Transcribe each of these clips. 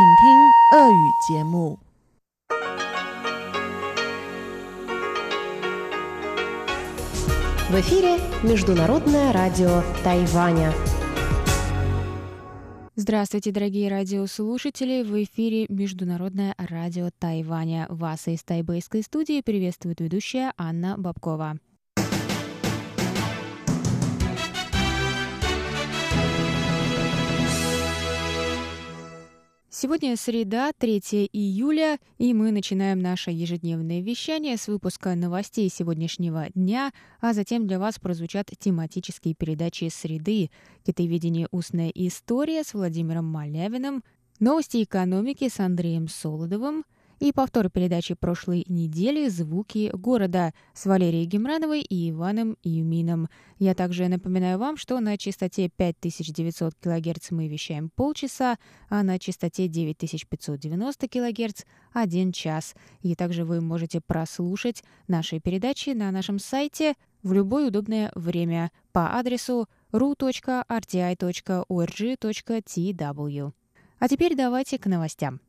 请听俄语节目。В эфире Международное радио Тайваня. Здравствуйте, дорогие радиослушатели! В эфире Международное радио Тайваня. Вас из тайбэйской студии приветствует ведущая Анна Бабкова. Сегодня среда, 3 июля, и мы начинаем наше ежедневное вещание с выпуска новостей сегодняшнего дня, а затем для вас прозвучат тематические передачи «Среды», «Китоведение. Устная история» с Владимиром Малявиным, новости экономики с Андреем Солодовым – и повтор передачи прошлой недели «Звуки города» с Валерией Гемрановой и Иваном Юмином. Я также напоминаю вам, что на частоте 5900 кГц мы вещаем полчаса, а на частоте 9590 кГц – один час. И также вы можете прослушать наши передачи на нашем сайте в любое удобное время по адресу ru.rti.org.tw. А теперь давайте к новостям.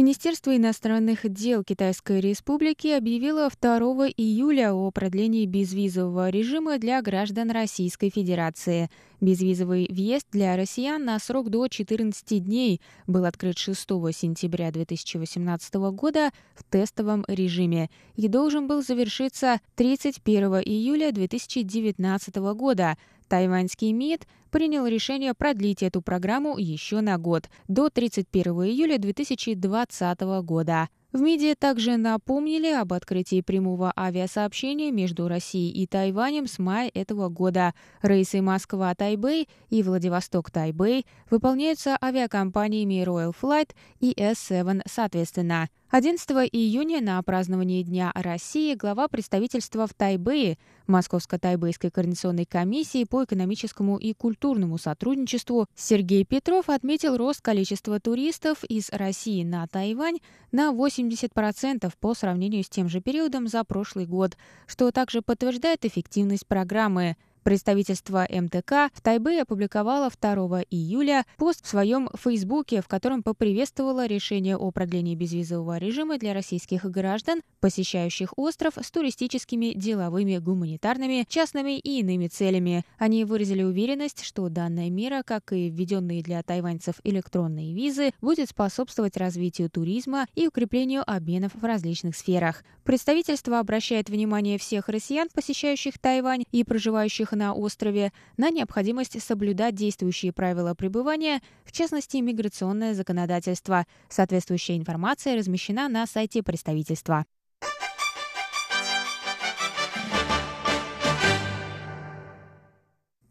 Министерство иностранных дел Китайской Республики объявило 2 июля о продлении безвизового режима для граждан Российской Федерации. Безвизовый въезд для россиян на срок до 14 дней был открыт 6 сентября 2018 года в тестовом режиме и должен был завершиться 31 июля 2019 года. Тайваньский МИД принял решение продлить эту программу еще на год, до 31 июля 2020 года. В МИДе также напомнили об открытии прямого авиасообщения между Россией и Тайванем с мая этого года. Рейсы Москва-Тайбэй и Владивосток-Тайбэй выполняются авиакомпаниями Royal Flight и S7 соответственно. 11 июня на праздновании Дня России глава представительства в Тайбэе Московско-Тайбэйской координационной комиссии по экономическому и культурному сотрудничеству Сергей Петров отметил рост количества туристов из России на Тайвань на 80% по сравнению с тем же периодом за прошлый год, что также подтверждает эффективность программы – Представительство МТК в Тайбе опубликовало 2 июля пост в своем Фейсбуке, в котором поприветствовало решение о продлении безвизового режима для российских граждан, посещающих остров с туристическими, деловыми, гуманитарными, частными и иными целями. Они выразили уверенность, что данная мера, как и введенные для тайваньцев электронные визы, будет способствовать развитию туризма и укреплению обменов в различных сферах. Представительство обращает внимание всех россиян, посещающих Тайвань и проживающих проживающих на острове на необходимость соблюдать действующие правила пребывания, в частности, миграционное законодательство. Соответствующая информация размещена на сайте представительства.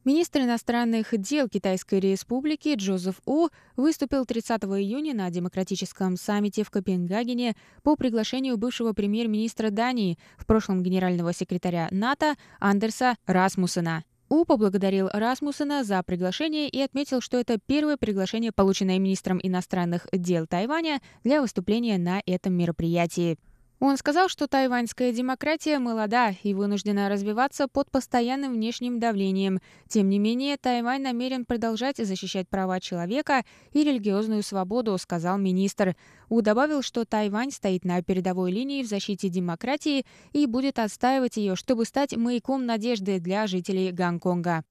Министр иностранных дел Китайской Республики Джозеф У выступил 30 июня на демократическом саммите в Копенгагене по приглашению бывшего премьер-министра Дании, в прошлом генерального секретаря НАТО Андерса Расмуссена. У поблагодарил Расмуссена за приглашение и отметил, что это первое приглашение, полученное министром иностранных дел Тайваня для выступления на этом мероприятии. Он сказал, что тайваньская демократия молода и вынуждена развиваться под постоянным внешним давлением. Тем не менее, Тайвань намерен продолжать защищать права человека и религиозную свободу, сказал министр. У добавил, что Тайвань стоит на передовой линии в защите демократии и будет отстаивать ее, чтобы стать маяком надежды для жителей Гонконга.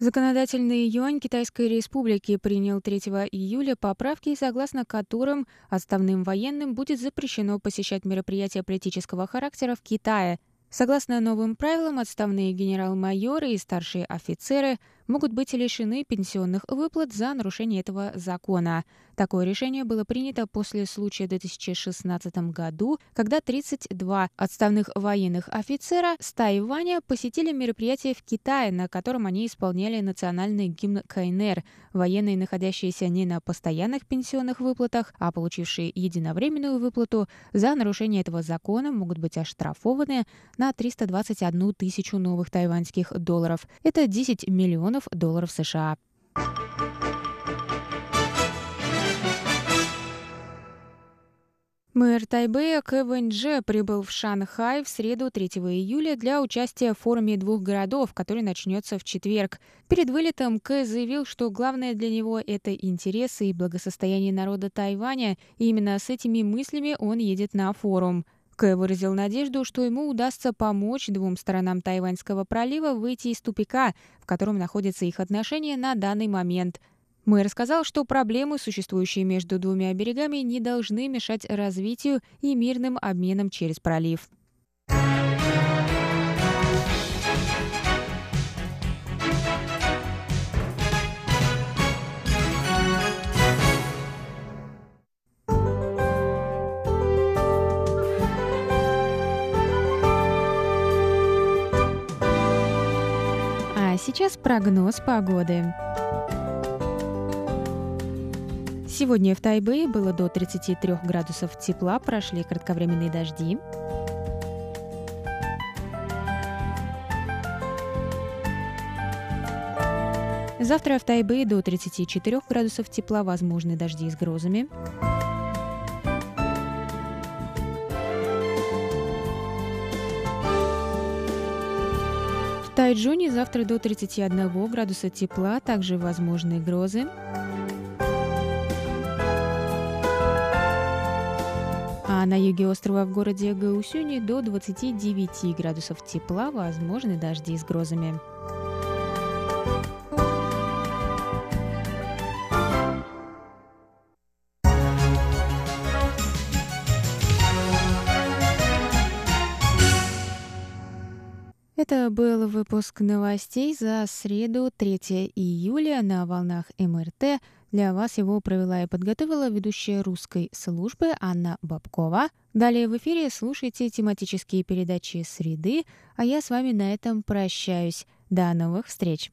Законодательный юань Китайской Республики принял 3 июля поправки, согласно которым отставным военным будет запрещено посещать мероприятия политического характера в Китае. Согласно новым правилам, отставные генерал-майоры и старшие офицеры могут быть лишены пенсионных выплат за нарушение этого закона. Такое решение было принято после случая в 2016 году, когда 32 отставных военных офицера с Тайваня посетили мероприятие в Китае, на котором они исполняли национальный гимн КНР. Военные, находящиеся не на постоянных пенсионных выплатах, а получившие единовременную выплату за нарушение этого закона, могут быть оштрафованы на 321 тысячу новых тайваньских долларов. Это 10 миллионов миллионов долларов США. Мэр Тайбэя Кевин Дже прибыл в Шанхай в среду 3 июля для участия в форуме двух городов, который начнется в четверг. Перед вылетом Кэ заявил, что главное для него – это интересы и благосостояние народа Тайваня, и именно с этими мыслями он едет на форум. Кэ выразил надежду, что ему удастся помочь двум сторонам Тайваньского пролива выйти из тупика, в котором находятся их отношения на данный момент — Мэр рассказал, что проблемы, существующие между двумя берегами, не должны мешать развитию и мирным обменам через пролив. Сейчас прогноз погоды. Сегодня в Тайбэе было до 33 градусов тепла, прошли кратковременные дожди. Завтра в Тайбэе до 34 градусов тепла, возможны дожди с грозами. Тайджуне завтра до 31 градуса тепла, также возможны грозы. А на юге острова в городе Гаусюни до 29 градусов тепла, возможны дожди с грозами. Это был выпуск новостей за среду 3 июля на волнах МРТ для вас его провела и подготовила ведущая русской службы Анна Бабкова. Далее в эфире слушайте тематические передачи «Среды», а я с вами на этом прощаюсь. До новых встреч!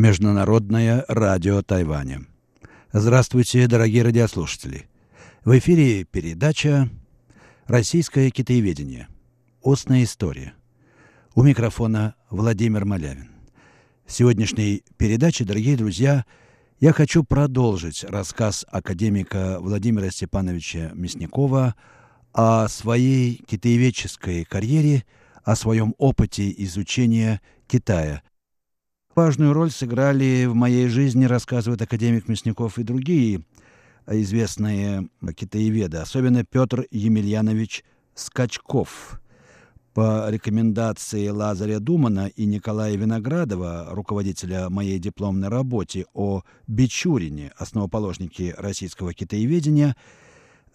Международное радио Тайваня. Здравствуйте, дорогие радиослушатели. В эфире передача «Российское китаеведение. Устная история». У микрофона Владимир Малявин. В сегодняшней передаче, дорогие друзья, я хочу продолжить рассказ академика Владимира Степановича Мясникова о своей китаеведческой карьере, о своем опыте изучения Китая, Важную роль сыграли в моей жизни, рассказывает академик Мясников, и другие известные китаеведы, особенно Петр Емельянович Скачков. По рекомендации Лазаря Думана и Николая Виноградова, руководителя моей дипломной работе о Бичурине, основоположнике российского китаеведения,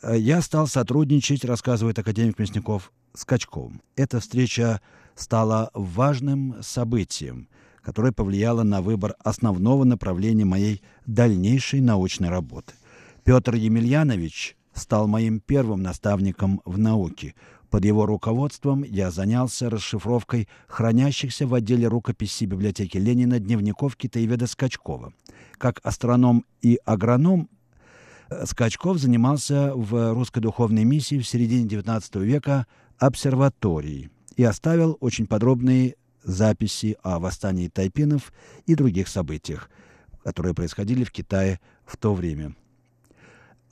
я стал сотрудничать, рассказывает академик Мясников, с Качковым. Эта встреча стала важным событием – которое повлияло на выбор основного направления моей дальнейшей научной работы. Петр Емельянович стал моим первым наставником в науке. Под его руководством я занялся расшифровкой хранящихся в отделе рукописей библиотеки Ленина дневников китаеведа Скачкова. Как астроном и агроном э, Скачков занимался в русской духовной миссии в середине XIX века обсерваторией и оставил очень подробные записи о восстании тайпинов и других событиях, которые происходили в Китае в то время.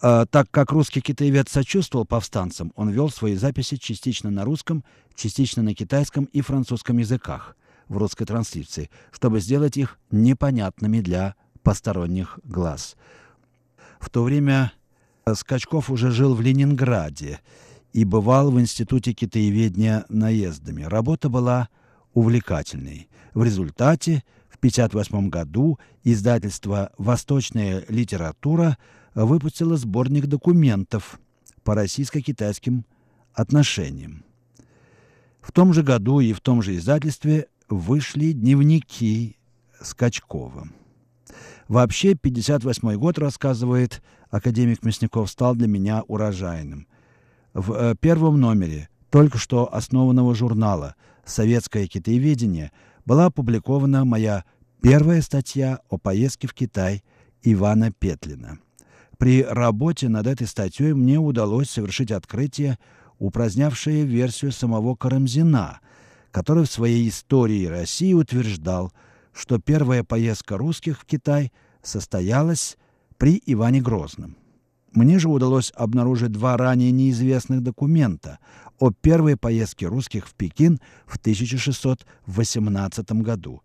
А, так как русский китаевед сочувствовал повстанцам, он вел свои записи частично на русском, частично на китайском и французском языках. в русской транскрипции, чтобы сделать их непонятными для посторонних глаз. В то время Скачков уже жил в Ленинграде и бывал в Институте китаеведения наездами. Работа была увлекательной. В результате в 1958 году издательство «Восточная литература» выпустило сборник документов по российско-китайским отношениям. В том же году и в том же издательстве вышли дневники Скачкова. Вообще, 58 год, рассказывает академик Мясников, стал для меня урожайным. В э, первом номере только что основанного журнала «Советское китаеведение» была опубликована моя первая статья о поездке в Китай Ивана Петлина. При работе над этой статьей мне удалось совершить открытие, упразднявшее версию самого Карамзина, который в своей истории России утверждал, что первая поездка русских в Китай состоялась при Иване Грозном. Мне же удалось обнаружить два ранее неизвестных документа о первой поездке русских в Пекин в 1618 году.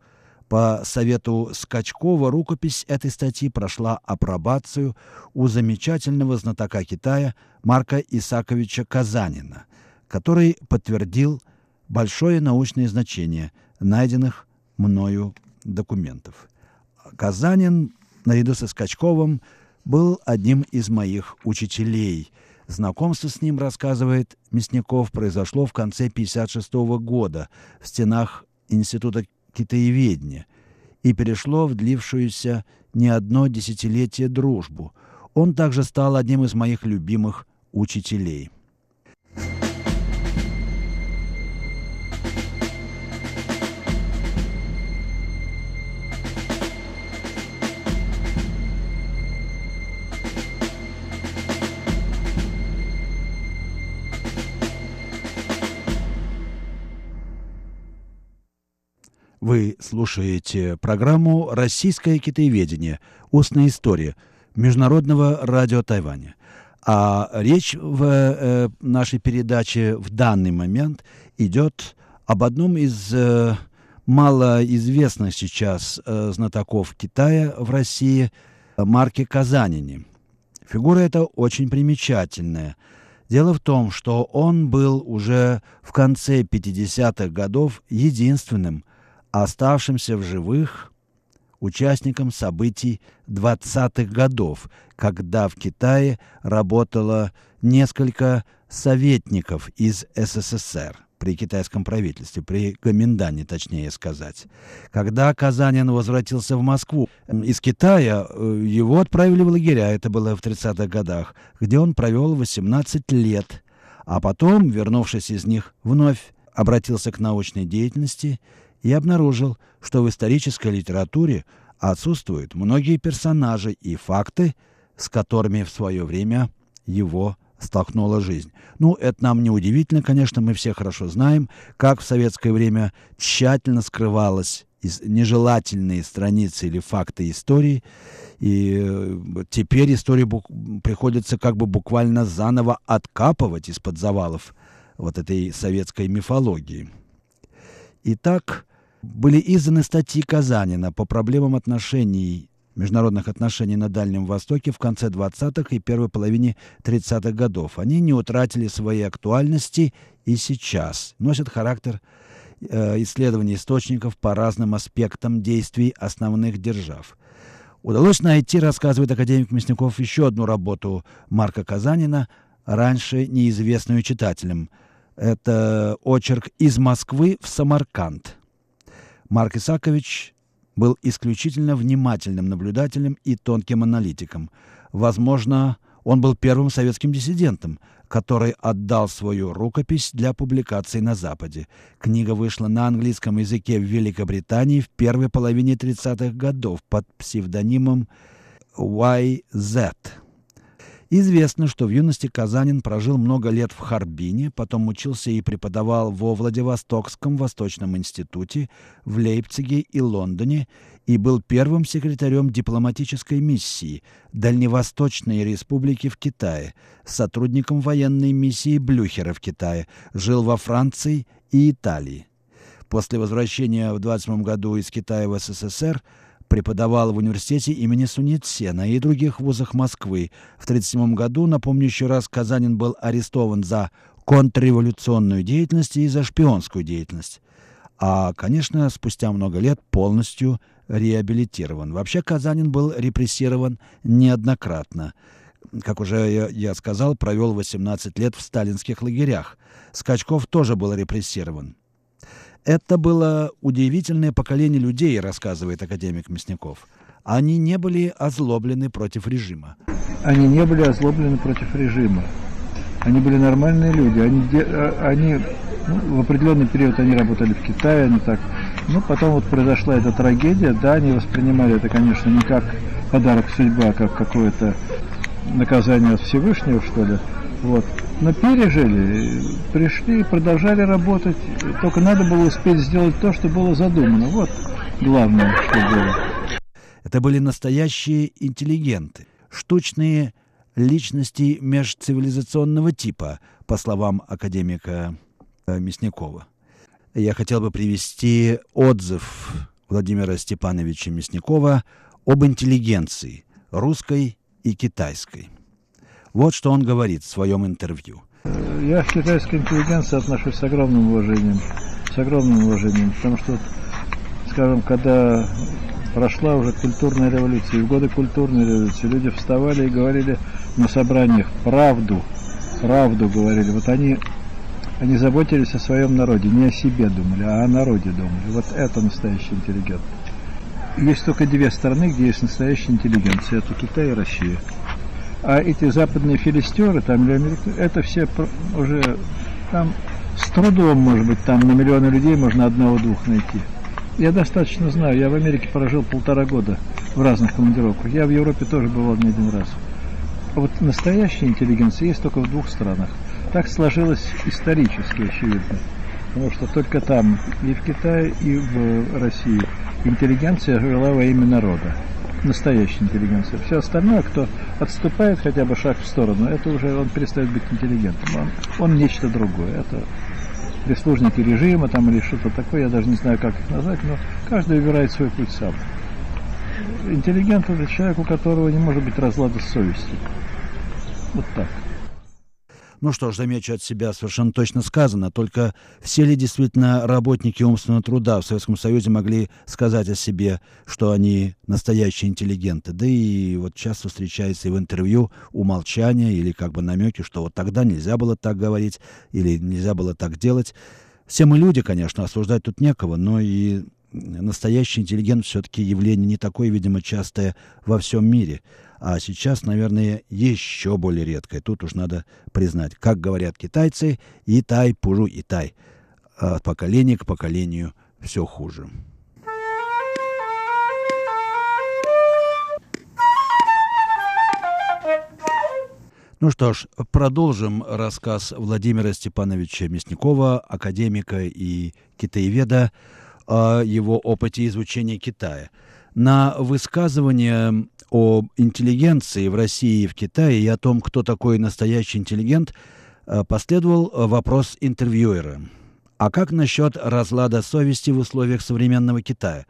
По совету Скачкова рукопись этой статьи прошла апробацию у замечательного знатока Китая Марка Исаковича Казанина, который подтвердил большое научное значение найденных мною документов. Казанин, наряду со Скачковым, был одним из моих учителей. Знакомство с ним, рассказывает Мясников, произошло в конце 1956 года в стенах Института китаеведения и перешло в длившуюся не одно десятилетие дружбу. Он также стал одним из моих любимых учителей. Вы слушаете программу «Российское китаеведение. Устная история» Международного радио Тайваня. А речь в э, нашей передаче в данный момент идет об одном из э, малоизвестных сейчас э, знатоков Китая в России, Марке Казанине. Фигура эта очень примечательная. Дело в том, что он был уже в конце 50-х годов единственным оставшимся в живых участникам событий 20-х годов, когда в Китае работало несколько советников из СССР при китайском правительстве, при Гоминдане, точнее сказать. Когда Казанин возвратился в Москву из Китая, э, его отправили в лагеря, это было в 30-х годах, где он провел 18 лет, а потом, вернувшись из них, вновь обратился к научной деятельности и обнаружил, что в исторической литературе отсутствуют многие персонажи и факты, с которыми в свое время его столкнула жизнь. Ну, это нам не удивительно, конечно, мы все хорошо знаем, как в советское время тщательно скрывалась нежелательные страницы или факты истории, и э, теперь историю приходится как бы буквально заново откапывать из-под завалов вот этой советской мифологии. Итак, были изданы статьи Казанина по проблемам отношений международных отношений на Дальнем Востоке в конце 20-х и первой половине 30-х годов. Они не утратили своей актуальности и сейчас, носят характер э, исследований источников по разным аспектам действий основных держав. Удалось найти, рассказывает академик Мясников, еще одну работу Марка Казанина, раньше неизвестную читателям. Это очерк «Из Москвы в Самарканд». Марк Исакович был исключительно внимательным наблюдателем и тонким аналитиком. Возможно, он был первым советским диссидентом, который отдал свою рукопись для публикации на Западе. Книга вышла на английском языке в Великобритании в первой половине 30-х годов под псевдонимом YZ. Известно, что в юности Казанин прожил много лет в Харбине, потом учился и преподавал во Владивостокском Восточном институте, в Лейпциге и Лондоне и был первым секретарем дипломатической миссии Дальневосточной республики в Китае, сотрудником военной миссии Блюхера в Китае, жил во Франции и Италии. После возвращения в 27 году из Китая в СССР преподавал в университете имени Суньцена и других вузах Москвы. В 1937 году, напомню еще раз, Казанин был арестован за контрреволюционную деятельность и за шпионскую деятельность. А, конечно, спустя много лет полностью реабилитирован. Вообще Казанин был репрессирован неоднократно. Как уже я сказал, провел 18 лет в сталинских лагерях. Скачков тоже был репрессирован. Это было удивительное поколение людей, рассказывает академик Мясников. Они не были озлоблены против режима. Они не были озлоблены против режима. Они были нормальные люди. Они, а, они ну, в определенный период они работали в Китае, они так. Ну, потом вот произошла эта трагедия, да, они воспринимали это, конечно, не как подарок судьбы, а как какое-то наказание от Всевышнего, что ли. Вот. Но пережили, пришли, продолжали работать. Только надо было успеть сделать то, что было задумано. Вот главное, что было. Это были настоящие интеллигенты, штучные личности межцивилизационного типа, по словам академика э, Мясникова. Я хотел бы привести отзыв Владимира Степановича Мясникова об интеллигенции русской и китайской. Вот что он говорит в своем интервью. Я к китайской интеллигенции отношусь с огромным уважением. С огромным уважением. Потому что, скажем, когда прошла уже культурная революция, и в годы культурной революции люди вставали и говорили на собраниях правду, правду говорили. Вот они, они заботились о своем народе, не о себе думали, а о народе думали. Вот это настоящий интеллигент. Есть только две страны, где есть настоящая интеллигенция. Это Китай и Россия. А эти западные филистеры, там, это все уже там с трудом, может быть, там на миллионы людей можно одного-двух найти. Я достаточно знаю, я в Америке прожил полтора года в разных командировках. Я в Европе тоже бывал не один раз. А вот настоящая интеллигенция есть только в двух странах. Так сложилось исторически, очевидно. Потому что только там, и в Китае, и в России, интеллигенция жила во имя народа настоящая интеллигенция. Все остальное, кто отступает хотя бы шаг в сторону, это уже он перестает быть интеллигентом. Он, он нечто другое. Это прислужники режима там или что-то такое, я даже не знаю, как их назвать, но каждый выбирает свой путь сам. Интеллигент это человек, у которого не может быть разлада с совестью. Вот так. Ну что ж, замечу от себя, совершенно точно сказано. Только все ли действительно работники умственного труда в Советском Союзе могли сказать о себе, что они настоящие интеллигенты? Да и вот часто встречается и в интервью умолчание или как бы намеки, что вот тогда нельзя было так говорить или нельзя было так делать. Все мы люди, конечно, осуждать тут некого, но и настоящий интеллигент все-таки явление не такое, видимо, частое во всем мире. А сейчас, наверное, еще более редкое. Тут уж надо признать, как говорят китайцы, и тай, пужу и тай. От поколения к поколению все хуже. Ну что ж, продолжим рассказ Владимира Степановича Мясникова, академика и китаеведа, о его опыте изучения Китая. На высказывание о интеллигенции в России и в Китае и о том, кто такой настоящий интеллигент, э, последовал вопрос интервьюера. А как насчет разлада совести в условиях современного Китая?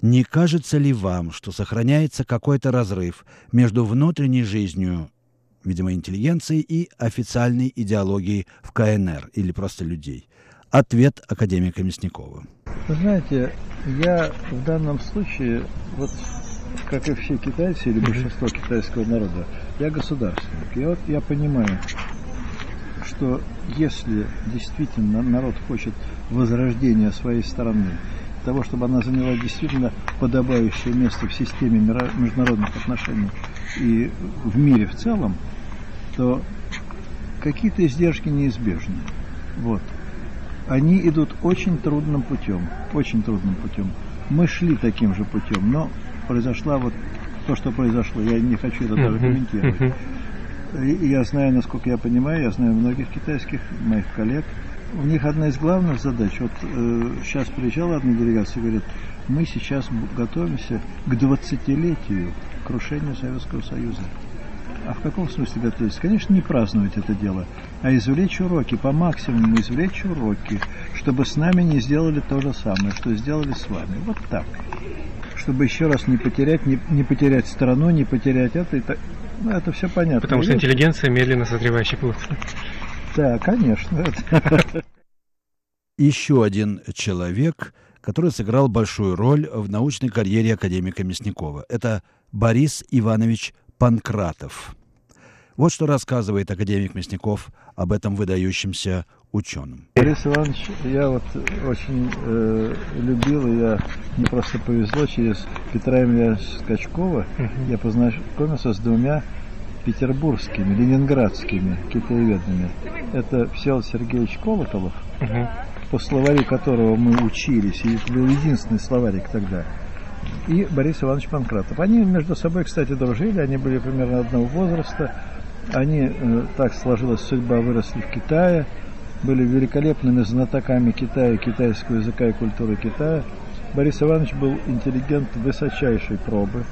Не кажется ли вам, что сохраняется какой-то разрыв между внутренней жизнью, видимо, интеллигенции и официальной идеологией в КНР или просто людей? Ответ академика Мясникова. Вы знаете, я в данном случае, вот как и все китайцы или большинство китайского народа, я государственник. И вот я понимаю, что если действительно народ хочет возрождения своей страны, того, чтобы она заняла действительно подобающее место в системе международных отношений и в мире в целом, то какие-то издержки неизбежны. Вот. Они идут очень трудным путем, очень трудным путем. Мы шли таким же путем, но произошла вот то, что произошло. Я не хочу это даже комментировать. И я знаю, насколько я понимаю, я знаю многих китайских моих коллег. У них одна из главных задач, вот э, сейчас приезжала одна делегация и говорит, мы сейчас готовимся к 20-летию крушения Советского Союза. А в каком смысле готовиться? Конечно, не праздновать это дело, а извлечь уроки, по максимуму извлечь уроки, чтобы с нами не сделали то же самое, что сделали с вами. Вот так. Чтобы еще раз не потерять, не, не потерять страну, не потерять это. это ну, это все понятно. Потому что интеллигенция медленно созревающий плод. Да, конечно. Еще один человек, который сыграл большую роль в научной карьере академика Мясникова. Это Борис Иванович Панкратов. Вот что рассказывает академик Мясников об этом выдающемся ученом. Борис Иванович, я вот очень э, любил, и я мне просто повезло через Петра Ильича Скачкова, uh-huh. я познакомился с двумя петербургскими, ленинградскими китаеведами. Это Всеволод Сергеевич Колоколов, uh-huh. по словарю которого мы учились, и это был единственный словарик тогда – и Борис Иванович Панкратов. Они между собой, кстати, дружили, они были примерно одного возраста. Они, э, так сложилась судьба, выросли в Китае, были великолепными знатоками Китая, китайского языка и культуры Китая. Борис Иванович был интеллигент высочайшей пробы.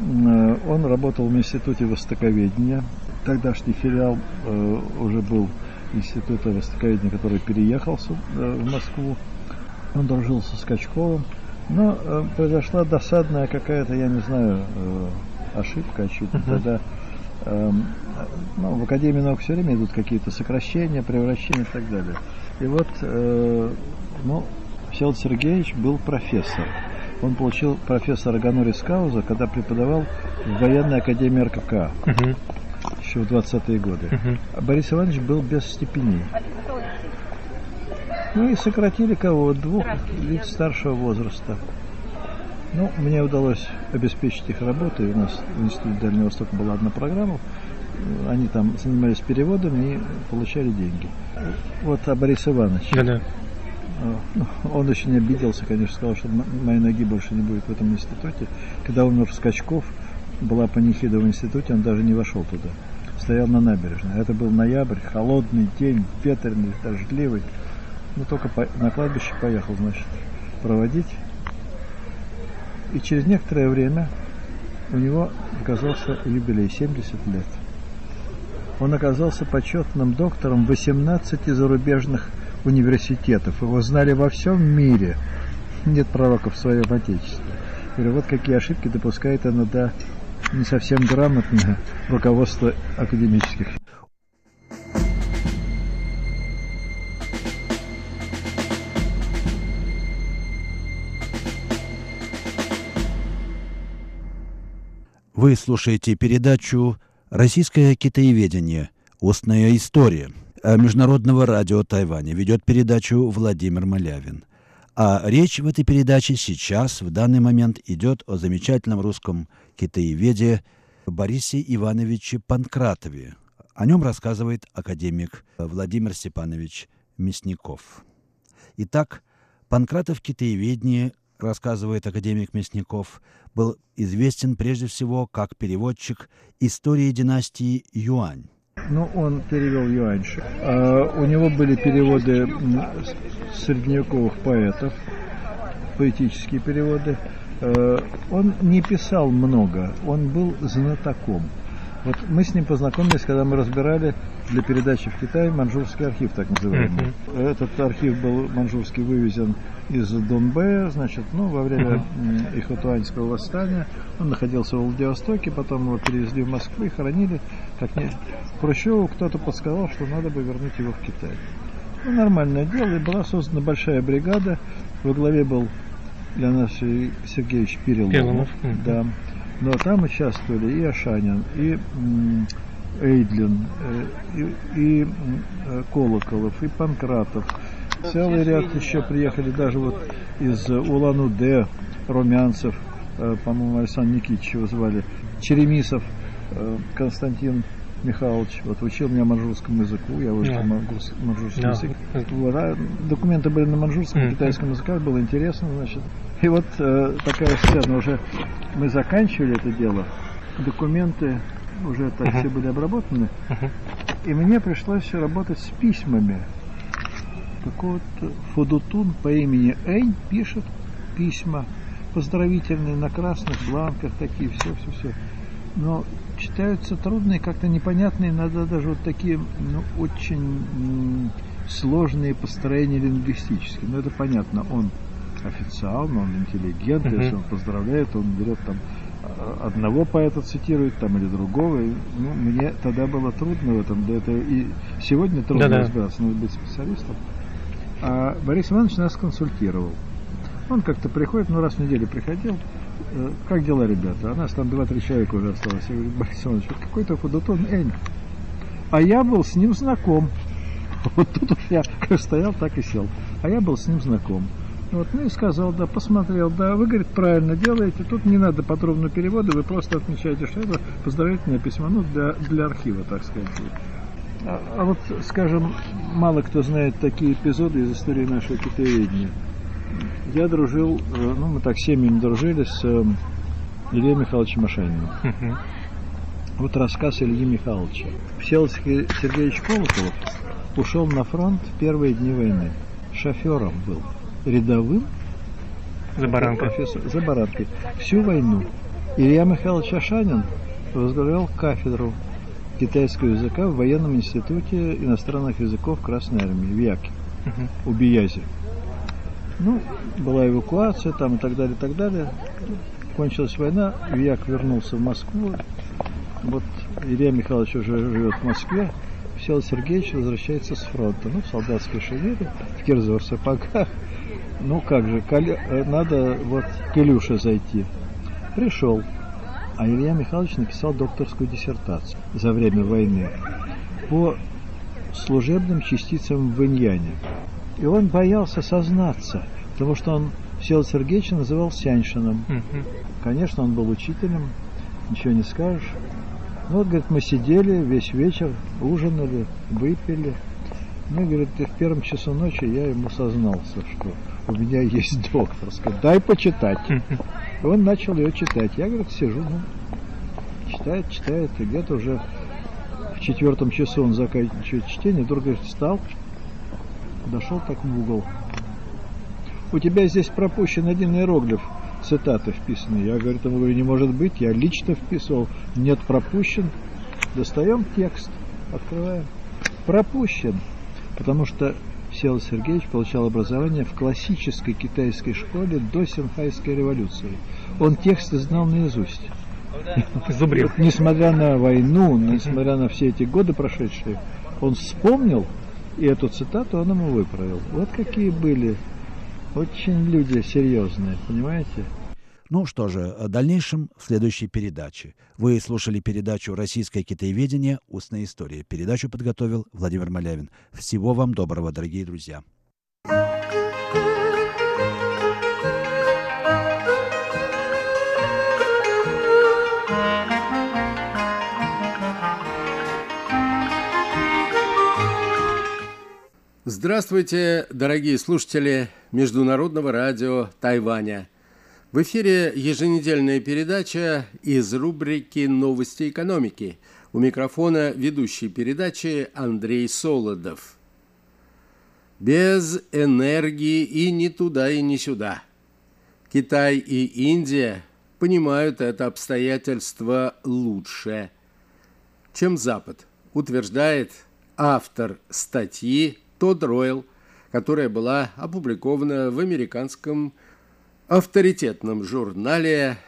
Э, он работал в Институте Востоковедения. Тогдашний филиал э, уже был Института Востоковедения, который переехал в Москву. Он дружил со Скачковым. Но э, произошла досадная какая-то, я не знаю, э, ошибка, очевидно. Uh-huh. Тогда э, ну, в Академии наук все время идут какие-то сокращения, превращения и так далее. И вот, э, ну, Всеволод Сергеевич был профессор. Он получил профессора Ганорис Кауза, когда преподавал в военной академии РКК. Uh-huh. Еще в 20-е годы. Uh-huh. А Борис Иванович был без степеней. Ну и сократили кого? Двух лиц старшего возраста. Ну, мне удалось обеспечить их работой. У нас в Институте Дальнего Востока была одна программа. Они там занимались переводами и получали деньги. Вот а Борис Иванович. Да, да. Ну, он очень обиделся, конечно, сказал, что моей ноги больше не будет в этом институте. Когда умер Скачков, была панихида в институте, он даже не вошел туда. Стоял на набережной. Это был ноябрь, холодный день, ветреный, дождливый. Ну, только по, на кладбище поехал, значит, проводить. И через некоторое время у него оказался юбилей 70 лет. Он оказался почетным доктором 18 зарубежных университетов. Его знали во всем мире. Нет пророков в своем отечестве. Говорю, вот какие ошибки допускает иногда не совсем грамотное руководство академических Вы слушаете передачу «Российское китаеведение. Устная история» Международного радио Тайваня. Ведет передачу Владимир Малявин. А речь в этой передаче сейчас, в данный момент, идет о замечательном русском китаеведе Борисе Ивановиче Панкратове. О нем рассказывает академик Владимир Степанович Мясников. Итак, Панкратов китаеведение рассказывает академик Мясников, был известен прежде всего как переводчик истории династии Юань. Ну, он перевел юаньши. А, у него были переводы средневековых поэтов, поэтические переводы. А, он не писал много, он был знатоком. Вот мы с ним познакомились, когда мы разбирали для передачи в Китай манжурский архив, так называемый. Uh-huh. Этот архив был манжурский вывезен из Донбэ, значит, ну, во время uh-huh. Ихотуанского восстания. Он находился в Владивостоке, потом его перевезли в Москву и хранили. Как не... Хрущеву кто-то подсказал, что надо бы вернуть его в Китай. Ну, нормальное дело, и была создана большая бригада. Во главе был Леонид Сергеевич Переломов. Переломов. Uh-huh. Да. Но там участвовали и Ашанин, и Эйдлин, э, и, и э, Колоколов, и Панкратов. Целый ряд еще приехали даже вот из Улан-Удэ, Румянцев, э, по-моему, Александр Никитич его звали, Черемисов, Константин Михайлович, вот учил меня манжурскому языку, я учил yeah. манжурский yeah. язык. А документы были на манжурском, mm-hmm. китайском языках, было интересно, значит. И вот э, такая сцена, уже мы заканчивали это дело, документы уже так uh-huh. все были обработаны, uh-huh. и мне пришлось работать с письмами. Так вот, Фудутун по имени Эй пишет письма поздравительные на красных бланках, такие, все, все, все. Но считаются трудные, как-то непонятные, иногда даже вот такие, ну, очень сложные построения лингвистические. Но это понятно, он официал, но он интеллигент, uh-huh. если он поздравляет, он берет там а, одного поэта цитирует там или другого. И, ну, мне тогда было трудно в этом, да это и сегодня трудно Да-да. разбираться, надо быть специалистом. А Борис Иванович нас консультировал. Он как-то приходит, ну раз в неделю приходил, э, как дела, ребята? А нас там два-три человека уже осталось. Я говорю, Борис Иванович, вот какой-то худотон Энь. А я был с ним знаком. Вот тут уж я как стоял, так и сел. А я был с ним знаком. Вот, ну и сказал, да, посмотрел, да, вы, говорит, правильно делаете, тут не надо подробного перевода, вы просто отмечаете, что это поздравительное письмо, ну, для, для архива, так сказать. А, а вот, скажем, мало кто знает такие эпизоды из истории нашего китаеведения. Я дружил, э, ну, мы так семьями дружили с э, Ильей Михайловичем Машаниным. Вот рассказ Ильи Михайловича. Всеволод Сергеевич Колоколов ушел на фронт в первые дни войны. Шофером был рядовым за баранкой. Профессор, за баранкой. Всю войну. Илья Михайлович Ашанин возглавлял кафедру китайского языка в военном институте иностранных языков Красной Армии в Яке, у Биязи. Ну, была эвакуация там и так далее, и так далее. Кончилась война, Вияк вернулся в Москву. Вот Илья Михайлович уже живет в Москве. Всеволод Сергеевич возвращается с фронта. Ну, в солдатской шинели, в кирзовых сапогах. Ну как же, э, надо вот к Илюше зайти. Пришел. А Илья Михайлович написал докторскую диссертацию за время войны по служебным частицам в иньяне. И он боялся сознаться, потому что он Всеволод Сергеевича называл Сяньшином. Конечно, он был учителем, ничего не скажешь. Ну вот, говорит, мы сидели весь вечер, ужинали, выпили. Ну, говорит, и в первом часу ночи я ему сознался, что у меня есть докторская, дай почитать. И он начал ее читать. Я, говорит, сижу, ну, читает, читает, и где-то уже в четвертом часу он заканчивает чтение, вдруг, говорит, встал, подошел так в угол. У тебя здесь пропущен один иероглиф, цитаты вписаны. Я, говорит, ему говорю, не может быть, я лично вписывал, нет, пропущен. Достаем текст, открываем. Пропущен, потому что Всеволод Сергеевич получал образование в классической китайской школе до Синхайской революции. Он тексты знал наизусть. Зубрил. Несмотря на войну, несмотря на все эти годы прошедшие, он вспомнил, и эту цитату он ему выправил. Вот какие были очень люди серьезные, понимаете? Ну что же, о дальнейшем в следующей передаче. Вы слушали передачу «Российское китаеведение. Устная история». Передачу подготовил Владимир Малявин. Всего вам доброго, дорогие друзья. Здравствуйте, дорогие слушатели Международного радио Тайваня – в эфире еженедельная передача из рубрики «Новости экономики». У микрофона ведущий передачи Андрей Солодов. Без энергии и ни туда, и ни сюда. Китай и Индия понимают это обстоятельство лучше, чем Запад, утверждает автор статьи Тодд Ройл, которая была опубликована в американском авторитетном журнале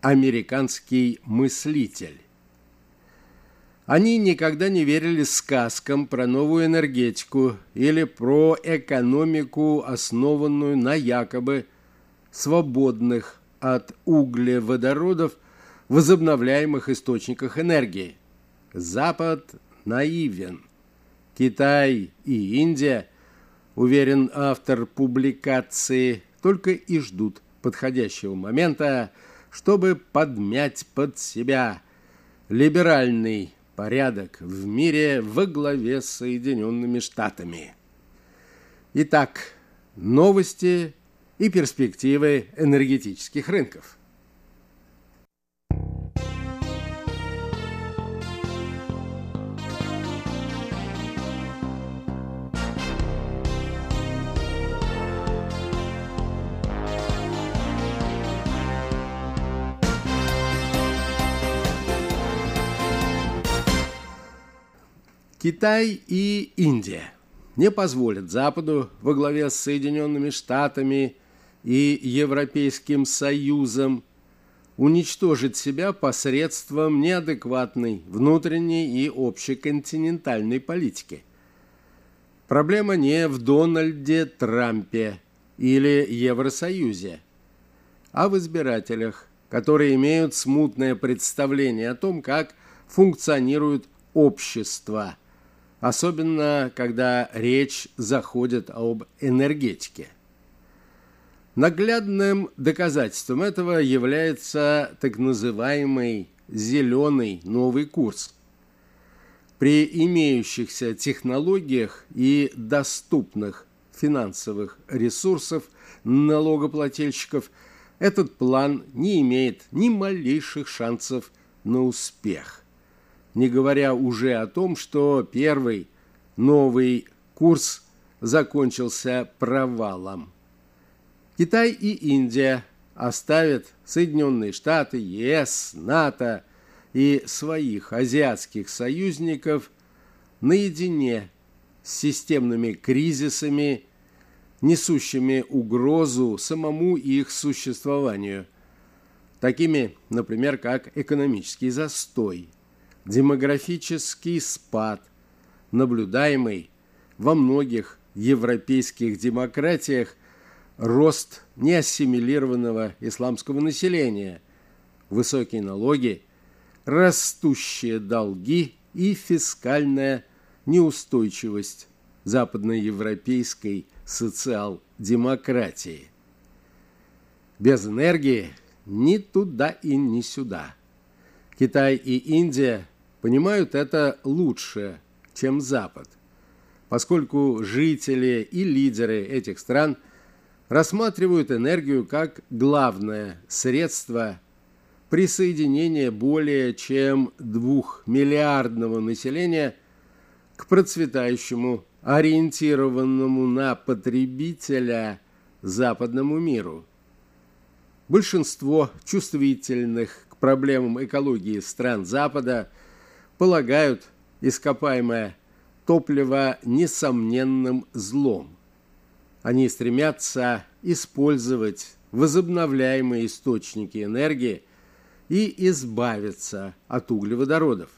«Американский мыслитель». Они никогда не верили сказкам про новую энергетику или про экономику, основанную на якобы свободных от углеводородов возобновляемых источниках энергии. Запад наивен. Китай и Индия, уверен автор публикации только и ждут подходящего момента, чтобы подмять под себя либеральный порядок в мире во главе с Соединенными Штатами. Итак, новости и перспективы энергетических рынков – Китай и Индия не позволят Западу во главе с Соединенными Штатами и Европейским Союзом уничтожить себя посредством неадекватной внутренней и общеконтинентальной политики. Проблема не в Дональде Трампе или Евросоюзе, а в избирателях, которые имеют смутное представление о том, как функционирует общество, особенно когда речь заходит об энергетике. Наглядным доказательством этого является так называемый «зеленый новый курс». При имеющихся технологиях и доступных финансовых ресурсов налогоплательщиков этот план не имеет ни малейших шансов на успех. Не говоря уже о том, что первый новый курс закончился провалом. Китай и Индия оставят Соединенные Штаты, ЕС, НАТО и своих азиатских союзников наедине с системными кризисами, несущими угрозу самому их существованию, такими, например, как экономический застой, демографический спад, наблюдаемый во многих европейских демократиях рост неассимилированного исламского населения, высокие налоги, растущие долги и фискальная неустойчивость западноевропейской социал-демократии. Без энергии ни туда и ни сюда. Китай и Индия понимают это лучше, чем Запад, поскольку жители и лидеры этих стран – рассматривают энергию как главное средство присоединения более чем двухмиллиардного населения к процветающему, ориентированному на потребителя западному миру. Большинство чувствительных к проблемам экологии стран Запада полагают ископаемое топливо несомненным злом. Они стремятся использовать возобновляемые источники энергии и избавиться от углеводородов.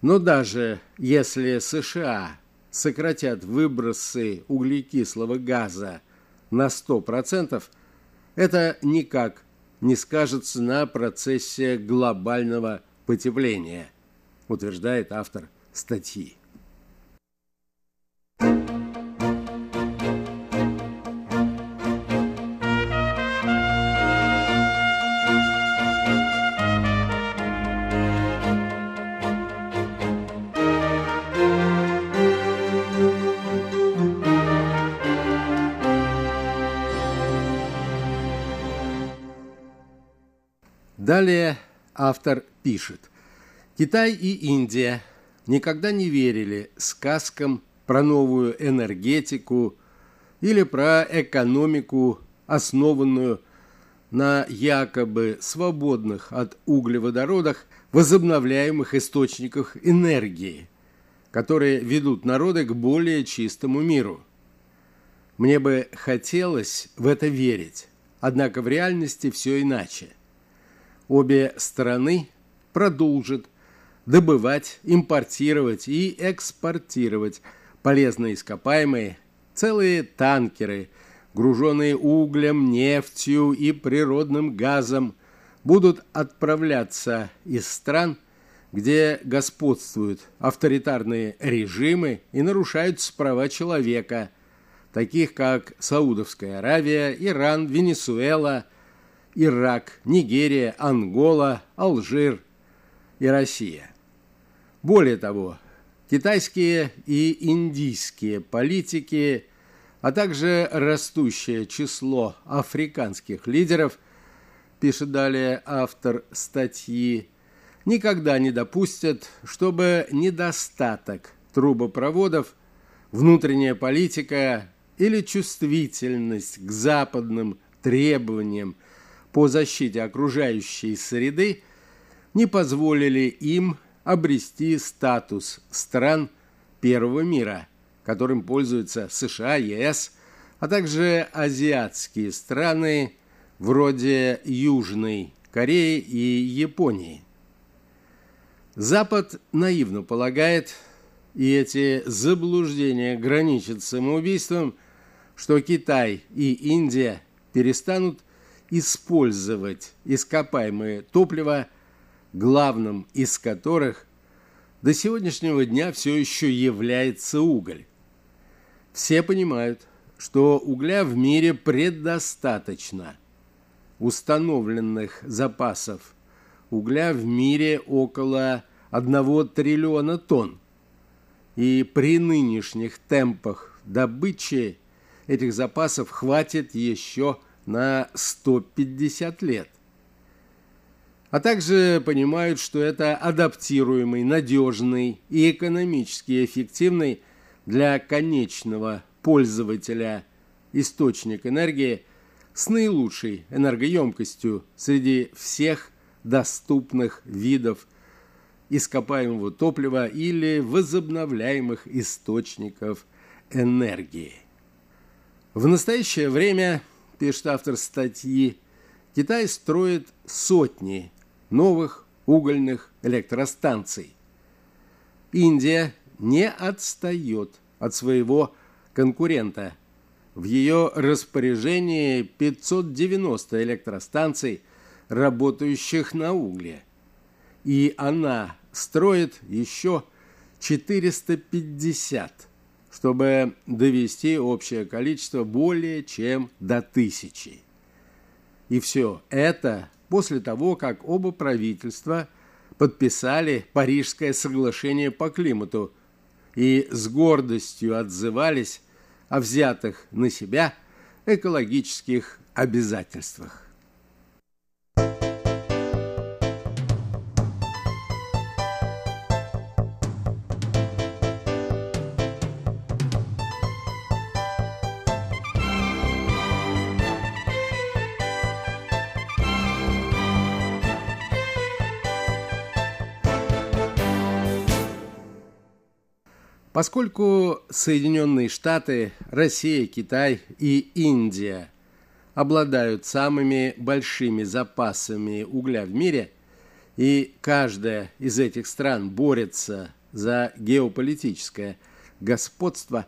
Но даже если США сократят выбросы углекислого газа на 100%, это никак не скажется на процессе глобального потепления, утверждает автор статьи. Далее автор пишет. Китай и Индия никогда не верили сказкам про новую энергетику или про экономику, основанную на якобы свободных от углеводородах возобновляемых источниках энергии, которые ведут народы к более чистому миру. Мне бы хотелось в это верить, однако в реальности все иначе – обе стороны продолжат добывать, импортировать и экспортировать полезные ископаемые, целые танкеры, груженные углем, нефтью и природным газом, будут отправляться из стран, где господствуют авторитарные режимы и нарушаются права человека, таких как Саудовская Аравия, Иран, Венесуэла, Ирак, Нигерия, Ангола, Алжир и Россия. Более того, китайские и индийские политики, а также растущее число африканских лидеров, пишет далее автор статьи, никогда не допустят, чтобы недостаток трубопроводов, внутренняя политика или чувствительность к западным требованиям по защите окружающей среды не позволили им обрести статус стран первого мира, которым пользуются США, ЕС, а также азиатские страны вроде Южной Кореи и Японии. Запад наивно полагает, и эти заблуждения граничат самоубийством, что Китай и Индия перестанут использовать ископаемое топливо, главным из которых до сегодняшнего дня все еще является уголь. Все понимают, что угля в мире предостаточно. Установленных запасов угля в мире около 1 триллиона тонн. И при нынешних темпах добычи этих запасов хватит еще на 150 лет. А также понимают, что это адаптируемый, надежный и экономически эффективный для конечного пользователя источник энергии с наилучшей энергоемкостью среди всех доступных видов ископаемого топлива или возобновляемых источников энергии. В настоящее время, пишет автор статьи, Китай строит сотни новых угольных электростанций. Индия не отстает от своего конкурента. В ее распоряжении 590 электростанций, работающих на угле. И она строит еще 450, чтобы довести общее количество более чем до тысячи. И все это после того, как оба правительства подписали Парижское соглашение по климату и с гордостью отзывались о взятых на себя экологических обязательствах. Поскольку Соединенные Штаты, Россия, Китай и Индия обладают самыми большими запасами угля в мире, и каждая из этих стран борется за геополитическое господство,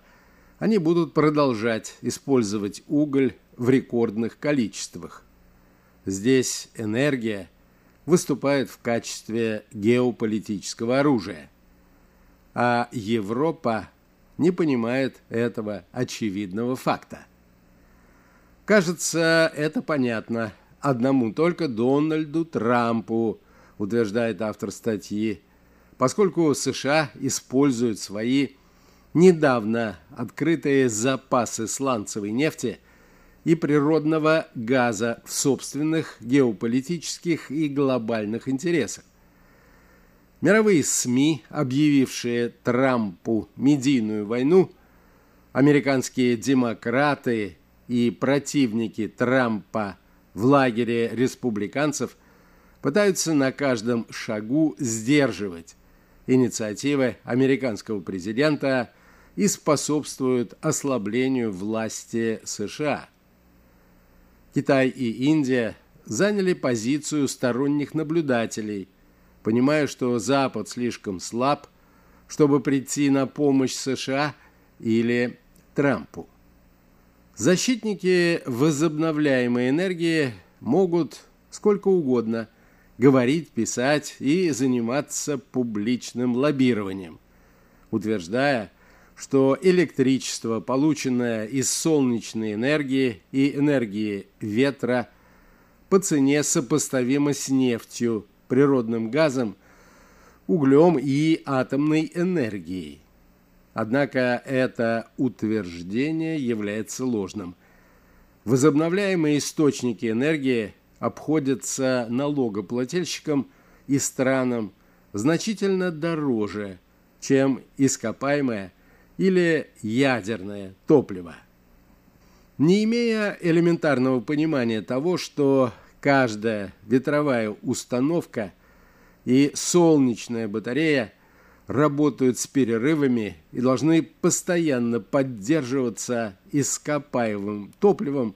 они будут продолжать использовать уголь в рекордных количествах. Здесь энергия выступает в качестве геополитического оружия а Европа не понимает этого очевидного факта. Кажется, это понятно одному только Дональду Трампу, утверждает автор статьи, поскольку США используют свои недавно открытые запасы сланцевой нефти и природного газа в собственных геополитических и глобальных интересах. Мировые СМИ, объявившие Трампу медийную войну, американские демократы и противники Трампа в лагере республиканцев пытаются на каждом шагу сдерживать инициативы американского президента и способствуют ослаблению власти США. Китай и Индия заняли позицию сторонних наблюдателей – понимая, что Запад слишком слаб, чтобы прийти на помощь США или Трампу. Защитники возобновляемой энергии могут сколько угодно говорить, писать и заниматься публичным лоббированием, утверждая, что электричество, полученное из солнечной энергии и энергии ветра, по цене сопоставимо с нефтью, природным газом, углем и атомной энергией. Однако это утверждение является ложным. Возобновляемые источники энергии обходятся налогоплательщикам и странам значительно дороже, чем ископаемое или ядерное топливо. Не имея элементарного понимания того, что каждая ветровая установка и солнечная батарея работают с перерывами и должны постоянно поддерживаться ископаемым топливом,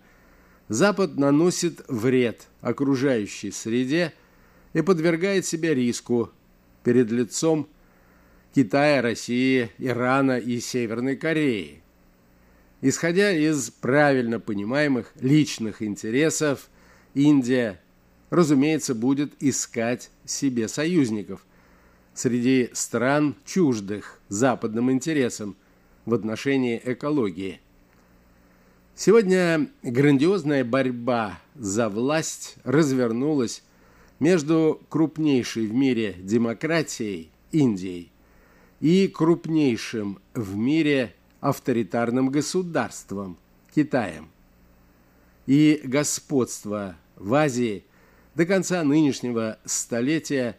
Запад наносит вред окружающей среде и подвергает себя риску перед лицом Китая, России, Ирана и Северной Кореи. Исходя из правильно понимаемых личных интересов, Индия, разумеется, будет искать себе союзников среди стран чуждых западным интересам в отношении экологии. Сегодня грандиозная борьба за власть развернулась между крупнейшей в мире демократией Индией и крупнейшим в мире авторитарным государством Китаем. И господство в Азии до конца нынешнего столетия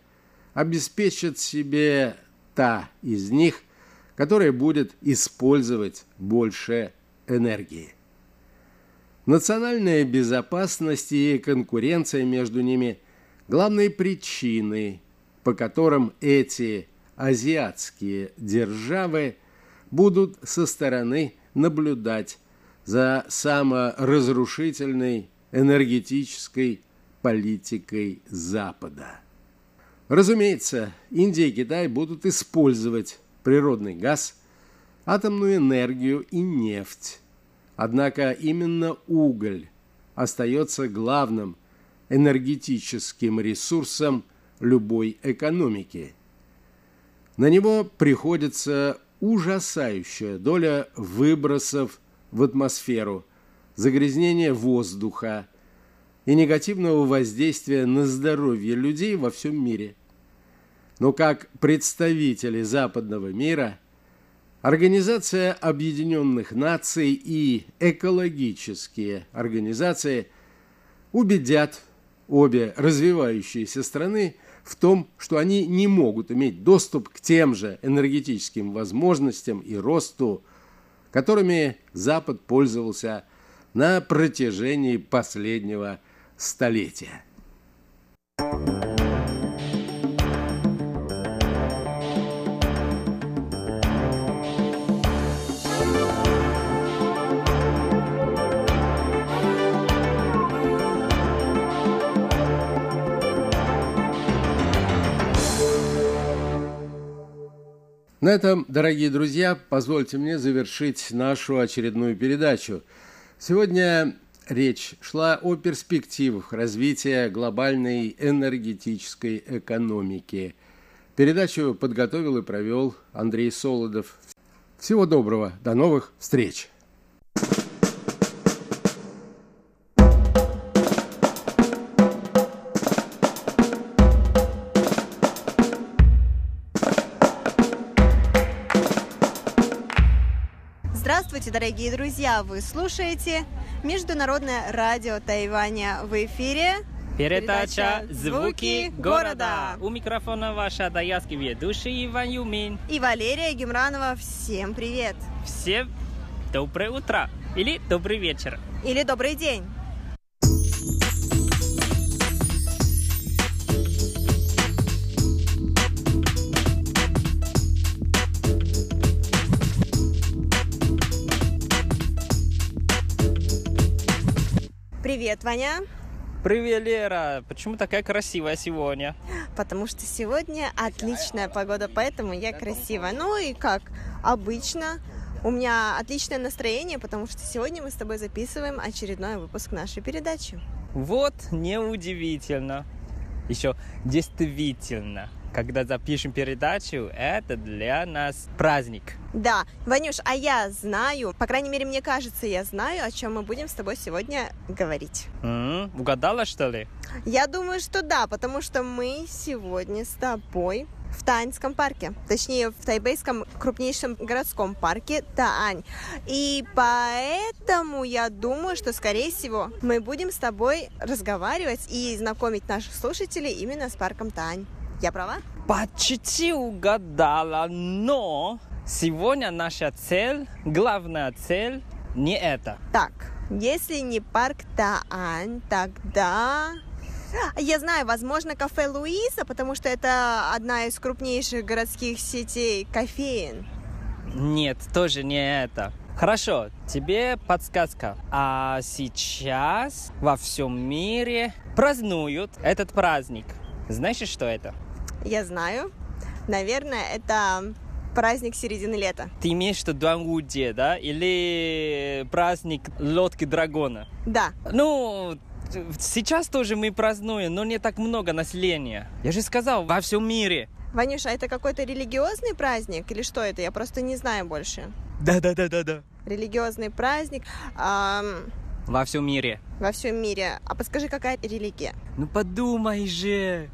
обеспечит себе та из них, которая будет использовать больше энергии. Национальная безопасность и конкуренция между ними – главные причины, по которым эти азиатские державы будут со стороны наблюдать за саморазрушительной энергетической политикой Запада. Разумеется, Индия и Китай будут использовать природный газ, атомную энергию и нефть. Однако именно уголь остается главным энергетическим ресурсом любой экономики. На него приходится ужасающая доля выбросов в атмосферу, загрязнения воздуха и негативного воздействия на здоровье людей во всем мире. Но как представители западного мира, Организация Объединенных Наций и экологические организации убедят обе развивающиеся страны – в том, что они не могут иметь доступ к тем же энергетическим возможностям и росту, которыми Запад пользовался на протяжении последнего столетия. На этом, дорогие друзья, позвольте мне завершить нашу очередную передачу. Сегодня речь шла о перспективах развития глобальной энергетической экономики. Передачу подготовил и провел Андрей Солодов. Всего доброго, до новых встреч! Здравствуйте, дорогие друзья! Вы слушаете Международное радио Тайваня в эфире. Передача «Звуки города». У микрофона ваша даялский ведущий Иван Юмин. И Валерия Гемранова. Всем привет! Всем доброе утро или добрый вечер. Или добрый день. Привет, Ваня. Привет, Лера. Почему такая красивая сегодня? Потому что сегодня отличная погода, поэтому я красивая. Ну и как обычно, у меня отличное настроение, потому что сегодня мы с тобой записываем очередной выпуск нашей передачи. Вот неудивительно. Еще действительно когда запишем передачу, это для нас праздник. Да, Ванюш, а я знаю, по крайней мере, мне кажется, я знаю, о чем мы будем с тобой сегодня говорить. Mm, угадала, что ли? Я думаю, что да, потому что мы сегодня с тобой в Тааньском парке, точнее в тайбейском крупнейшем городском парке Таань. И поэтому я думаю, что, скорее всего, мы будем с тобой разговаривать и знакомить наших слушателей именно с парком Таань. Я права? Почти угадала, но сегодня наша цель, главная цель, не это. Так, если не парк Таань, тогда Я знаю, возможно, кафе Луиса, потому что это одна из крупнейших городских сетей кофеин. Нет, тоже не это. Хорошо, тебе подсказка. А сейчас во всем мире празднуют этот праздник. Знаешь, что это? Я знаю. Наверное, это праздник середины лета. Ты имеешь в виду Дуангуде, да? Или праздник лодки дракона? Да. Ну, сейчас тоже мы празднуем, но не так много населения. Я же сказал, во всем мире. Ванюша, а это какой-то религиозный праздник или что это? Я просто не знаю больше. Да, да, да, да, да. Религиозный праздник. Ам, Во всем мире. во всем мире. А подскажи, какая религия? Ну подумай же.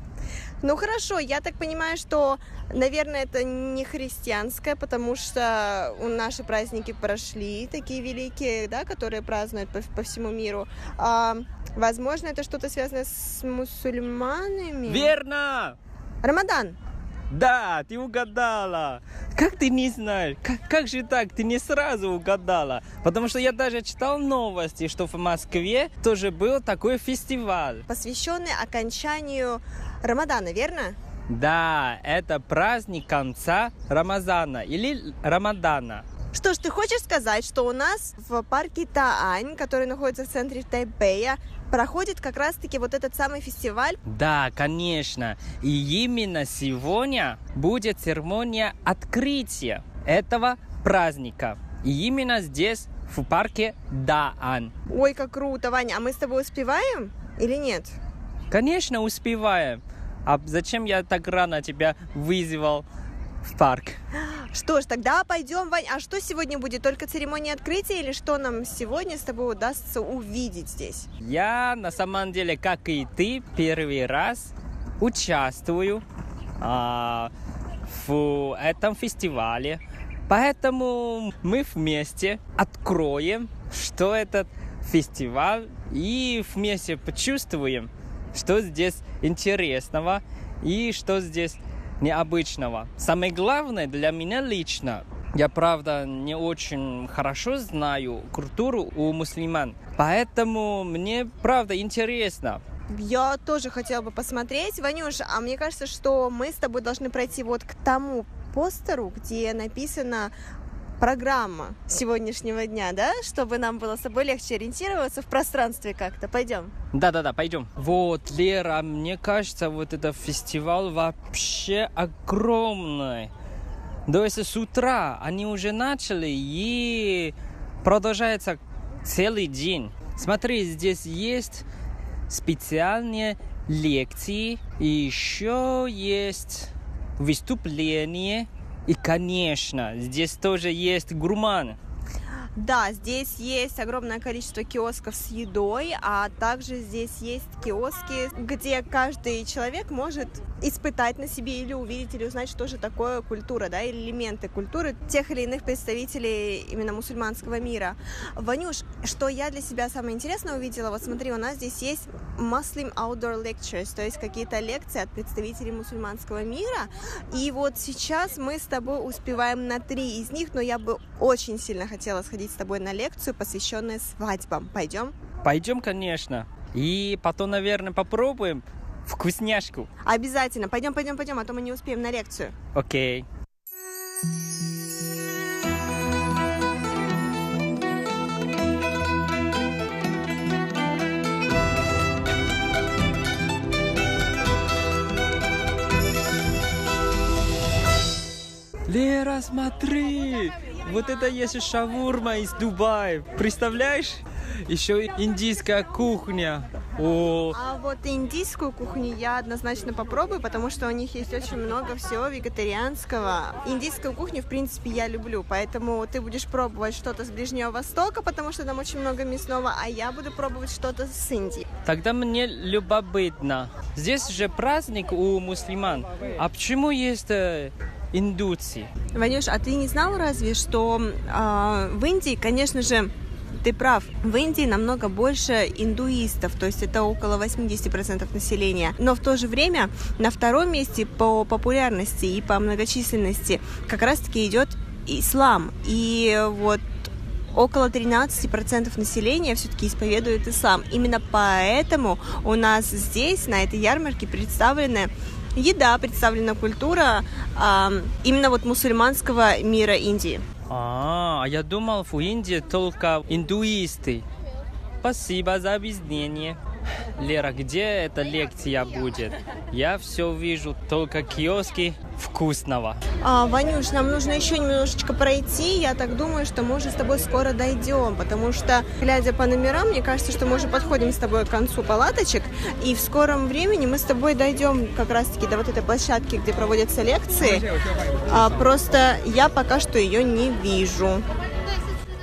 Ну хорошо, я так понимаю, что, наверное, это не христианское, потому что у наши праздники прошли, такие великие, да, которые празднуют по, по всему миру. А, возможно, это что-то связанное с мусульманами. Верно! Рамадан. Да, ты угадала. Как ты не знаешь? Как, как же так? Ты не сразу угадала. Потому что я даже читал новости, что в Москве тоже был такой фестиваль. посвященный окончанию Рамадана, верно? Да, это праздник конца Рамазана или Рамадана. Что ж, ты хочешь сказать, что у нас в парке Таань, который находится в центре Тайбэя, проходит как раз-таки вот этот самый фестиваль? Да, конечно. И именно сегодня будет церемония открытия этого праздника. И именно здесь, в парке Даан. Ой, как круто, Ваня, а мы с тобой успеваем или нет? Конечно, успеваем. А зачем я так рано тебя вызвал в парк? Что ж, тогда пойдем, Вань. А что сегодня будет? Только церемония открытия или что нам сегодня с тобой удастся увидеть здесь? Я на самом деле, как и ты, первый раз участвую а, в этом фестивале. Поэтому мы вместе откроем, что этот фестиваль, и вместе почувствуем, что здесь интересного и что здесь необычного. Самое главное для меня лично, я правда не очень хорошо знаю культуру у мусульман, поэтому мне правда интересно. Я тоже хотела бы посмотреть. Ванюш, а мне кажется, что мы с тобой должны пройти вот к тому постеру, где написана программа сегодняшнего дня, да? Чтобы нам было с тобой легче ориентироваться в пространстве как-то. Пойдем. Да-да-да, пойдем. Вот, Лера, мне кажется, вот этот фестиваль вообще огромный. То есть с утра они уже начали и продолжается целый день. Смотри, здесь есть специальные лекции, и еще есть выступление. И, конечно, здесь тоже есть гурман. Да, здесь есть огромное количество киосков с едой, а также здесь есть киоски, где каждый человек может испытать на себе или увидеть, или узнать, что же такое культура, да, или элементы культуры тех или иных представителей именно мусульманского мира. Ванюш, что я для себя самое интересное увидела, вот смотри, у нас здесь есть Muslim Outdoor Lectures, то есть какие-то лекции от представителей мусульманского мира, и вот сейчас мы с тобой успеваем на три из них, но я бы очень сильно хотела сходить с тобой на лекцию, посвященную свадьбам. Пойдем? Пойдем, конечно. И потом, наверное, попробуем вкусняшку. Обязательно. Пойдем, пойдем, пойдем, а то мы не успеем на лекцию. Окей. Лера, смотри! Вот это есть шавурма из Дубая. Представляешь? Еще индийская кухня. О, А вот индийскую кухню я однозначно попробую, потому что у них есть очень много всего вегетарианского. Индийскую кухню, в принципе, я люблю, поэтому ты будешь пробовать что-то с Ближнего Востока, потому что там очень много мясного, а я буду пробовать что-то с Индии. тогда мне любопытно. Здесь же праздник у мусульман. А почему есть э, индусы? Ванюш, а ты не знал разве, что а, в Индии, конечно же, ты прав, в Индии намного больше индуистов, то есть это около 80% населения. Но в то же время на втором месте по популярности и по многочисленности как раз-таки идет ислам. И вот около 13% населения все-таки исповедует ислам. Именно поэтому у нас здесь, на этой ярмарке, представлены еда, представлена культура э, именно вот мусульманского мира Индии. А, я думал, в Индии только индуисты. Спасибо за объяснение. Лера, где эта лекция будет? Я все вижу, только киоски вкусного. А, Ванюш, нам нужно еще немножечко пройти. Я так думаю, что мы уже с тобой скоро дойдем, потому что, глядя по номерам, мне кажется, что мы уже подходим с тобой к концу палаточек, и в скором времени мы с тобой дойдем как раз-таки до вот этой площадки, где проводятся лекции. А, просто я пока что ее не вижу.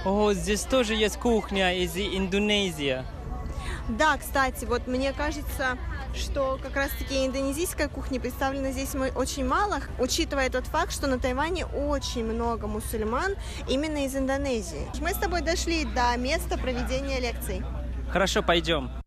О, здесь тоже есть кухня из Индонезии. Да, кстати, вот мне кажется, что как раз-таки индонезийская кухня представлена здесь очень мало, учитывая тот факт, что на Тайване очень много мусульман именно из Индонезии. Мы с тобой дошли до места проведения лекций. Хорошо, пойдем.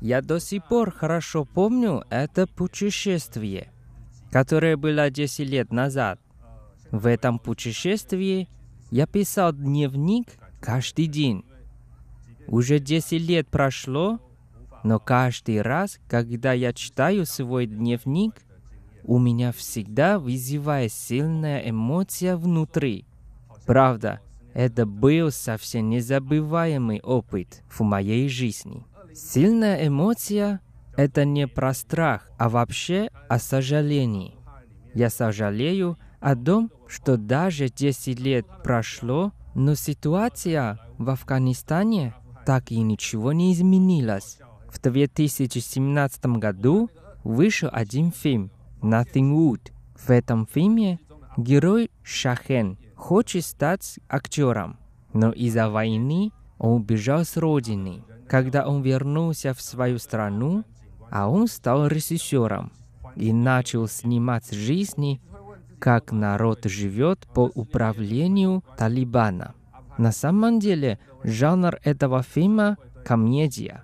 Я до сих пор хорошо помню это путешествие, которое было 10 лет назад. В этом путешествии я писал дневник каждый день. Уже 10 лет прошло, но каждый раз, когда я читаю свой дневник, у меня всегда вызывает сильная эмоция внутри. Правда, это был совсем незабываемый опыт в моей жизни. Сильная эмоция — это не про страх, а вообще о сожалении. Я сожалею о том, что даже 10 лет прошло, но ситуация в Афганистане так и ничего не изменилась. В 2017 году вышел один фильм «Nothing Wood». В этом фильме герой Шахен хочет стать актером, но из-за войны он убежал с родины. Когда он вернулся в свою страну, а он стал режиссером и начал снимать жизни, как народ живет по управлению Талибана. На самом деле, жанр этого фильма – комедия.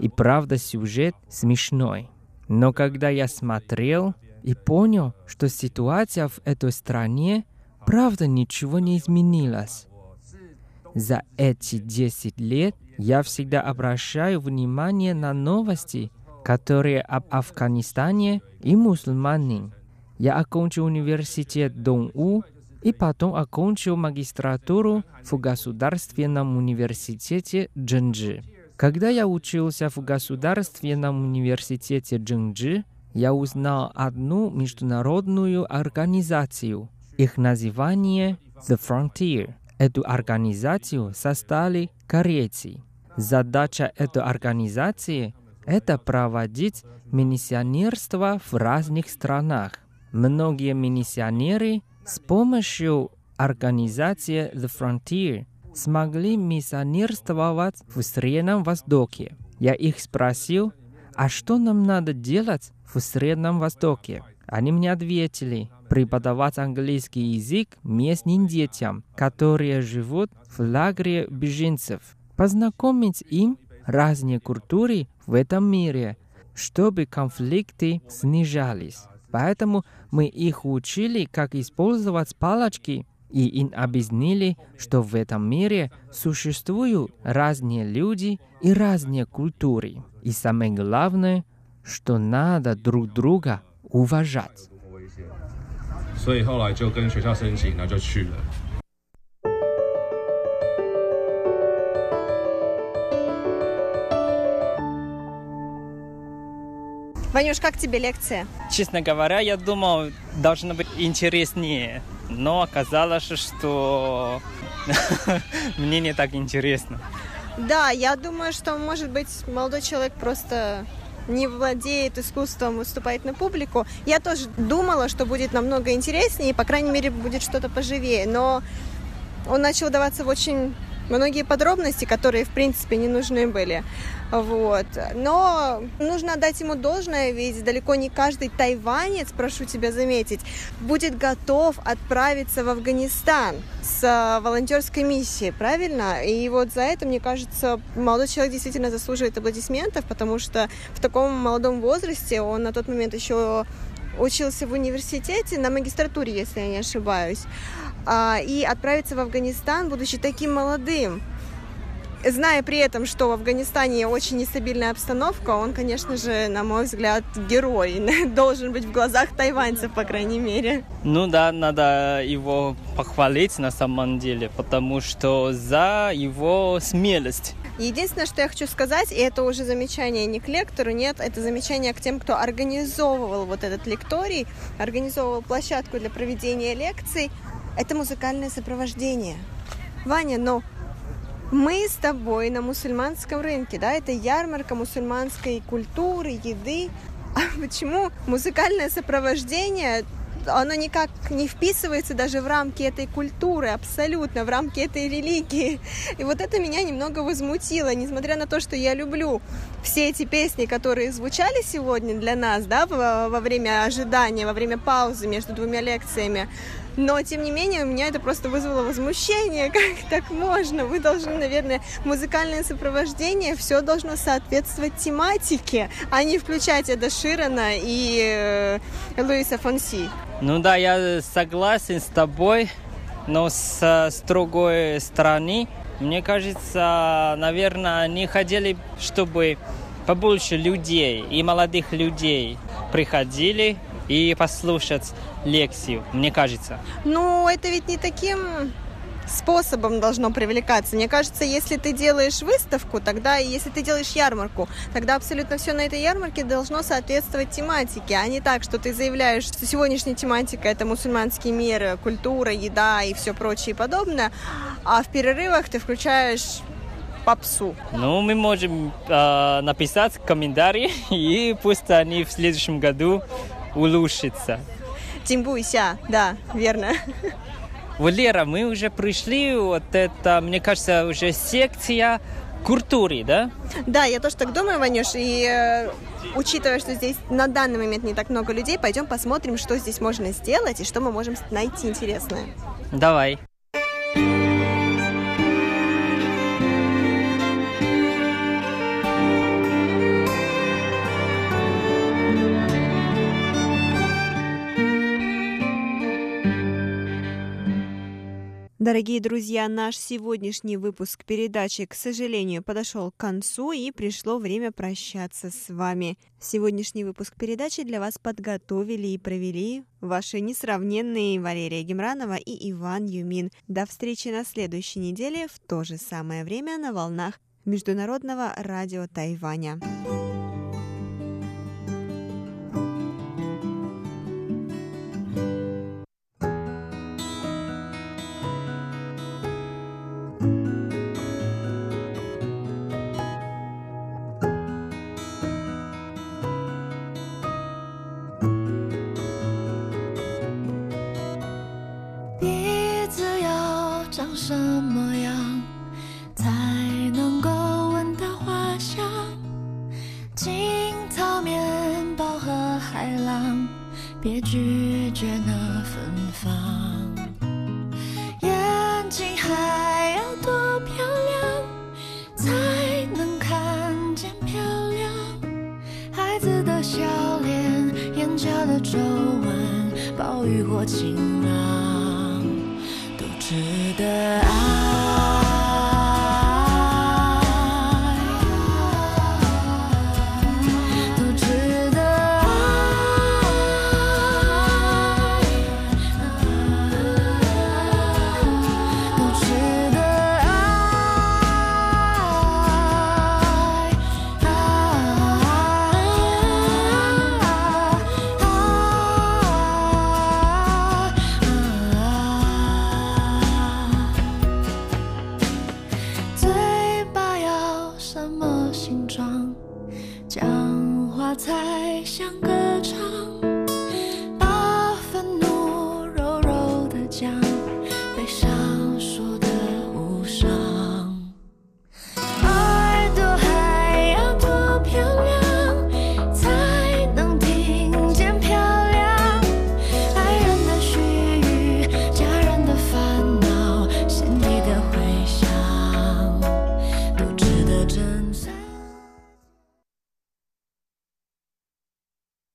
И правда, сюжет смешной. Но когда я смотрел и понял, что ситуация в этой стране – правда ничего не изменилось. За эти 10 лет я всегда обращаю внимание на новости, которые об Афганистане и мусульмане. Я окончил университет Дон-У и потом окончил магистратуру в Государственном университете Джинджи. Когда я учился в Государственном университете Джинджи, я узнал одну международную организацию – их название The Frontier. Эту организацию создали корейцы. Задача этой организации – это проводить миссионерство в разных странах. Многие миссионеры с помощью организации The Frontier смогли миссионерствовать в Среднем Востоке. Я их спросил, а что нам надо делать в Среднем Востоке? Они мне ответили, преподавать английский язык местным детям, которые живут в лагере беженцев, познакомить им разные культуры в этом мире, чтобы конфликты снижались. Поэтому мы их учили, как использовать палочки, и им объяснили, что в этом мире существуют разные люди и разные культуры. И самое главное, что надо друг друга уважать. 所以后来就跟学校申请，然后就去了。Ванюш, как тебе лекция? Честно говоря, я думал, должно быть интереснее. Но оказалось, что мне не так интересно. Да, я думаю, что, может быть, молодой человек просто не владеет искусством выступать на публику. Я тоже думала, что будет намного интереснее, и, по крайней мере, будет что-то поживее. Но он начал даваться в очень многие подробности, которые, в принципе, не нужны были. Вот. Но нужно отдать ему должное, ведь далеко не каждый тайванец, прошу тебя заметить, будет готов отправиться в Афганистан с а, волонтерской миссией, правильно? И вот за это, мне кажется, молодой человек действительно заслуживает аплодисментов, потому что в таком молодом возрасте он на тот момент еще учился в университете на магистратуре, если я не ошибаюсь, и отправиться в Афганистан, будучи таким молодым зная при этом, что в Афганистане очень нестабильная обстановка, он, конечно же, на мой взгляд, герой. Должен быть в глазах тайваньцев, по крайней мере. Ну да, надо его похвалить на самом деле, потому что за его смелость. Единственное, что я хочу сказать, и это уже замечание не к лектору, нет, это замечание к тем, кто организовывал вот этот лекторий, организовывал площадку для проведения лекций, это музыкальное сопровождение. Ваня, но мы с тобой на мусульманском рынке, да, это ярмарка мусульманской культуры, еды. А почему музыкальное сопровождение оно никак не вписывается даже в рамки этой культуры, абсолютно, в рамки этой религии. И вот это меня немного возмутило, несмотря на то, что я люблю все эти песни, которые звучали сегодня для нас, да, во, во время ожидания, во время паузы между двумя лекциями. Но, тем не менее, у меня это просто вызвало возмущение. Как так можно? Вы должны, наверное, музыкальное сопровождение, все должно соответствовать тематике, а не включать Эда Ширана и э, Луиса Фонси. Ну да, я согласен с тобой, но с, с другой стороны, мне кажется, наверное, они хотели, чтобы побольше людей и молодых людей приходили и послушать лекцию, мне кажется. Ну, это ведь не таким способом должно привлекаться. Мне кажется, если ты делаешь выставку, тогда, если ты делаешь ярмарку, тогда абсолютно все на этой ярмарке должно соответствовать тематике, а не так, что ты заявляешь, что сегодняшняя тематика это мусульманские меры, культура, еда и все прочее и подобное, а в перерывах ты включаешь попсу. Ну, мы можем э, написать комментарии, и пусть они в следующем году улучшатся. Тимбуйся, да, верно. Валера, мы уже пришли, вот это, мне кажется, уже секция культуры, да? Да, я тоже так думаю, Ванюш, и э, учитывая, что здесь на данный момент не так много людей, пойдем посмотрим, что здесь можно сделать и что мы можем найти интересное. Давай. Дорогие друзья, наш сегодняшний выпуск передачи, к сожалению, подошел к концу и пришло время прощаться с вами. Сегодняшний выпуск передачи для вас подготовили и провели ваши несравненные Валерия Гемранова и Иван Юмин. До встречи на следующей неделе в то же самое время на волнах Международного радио Тайваня.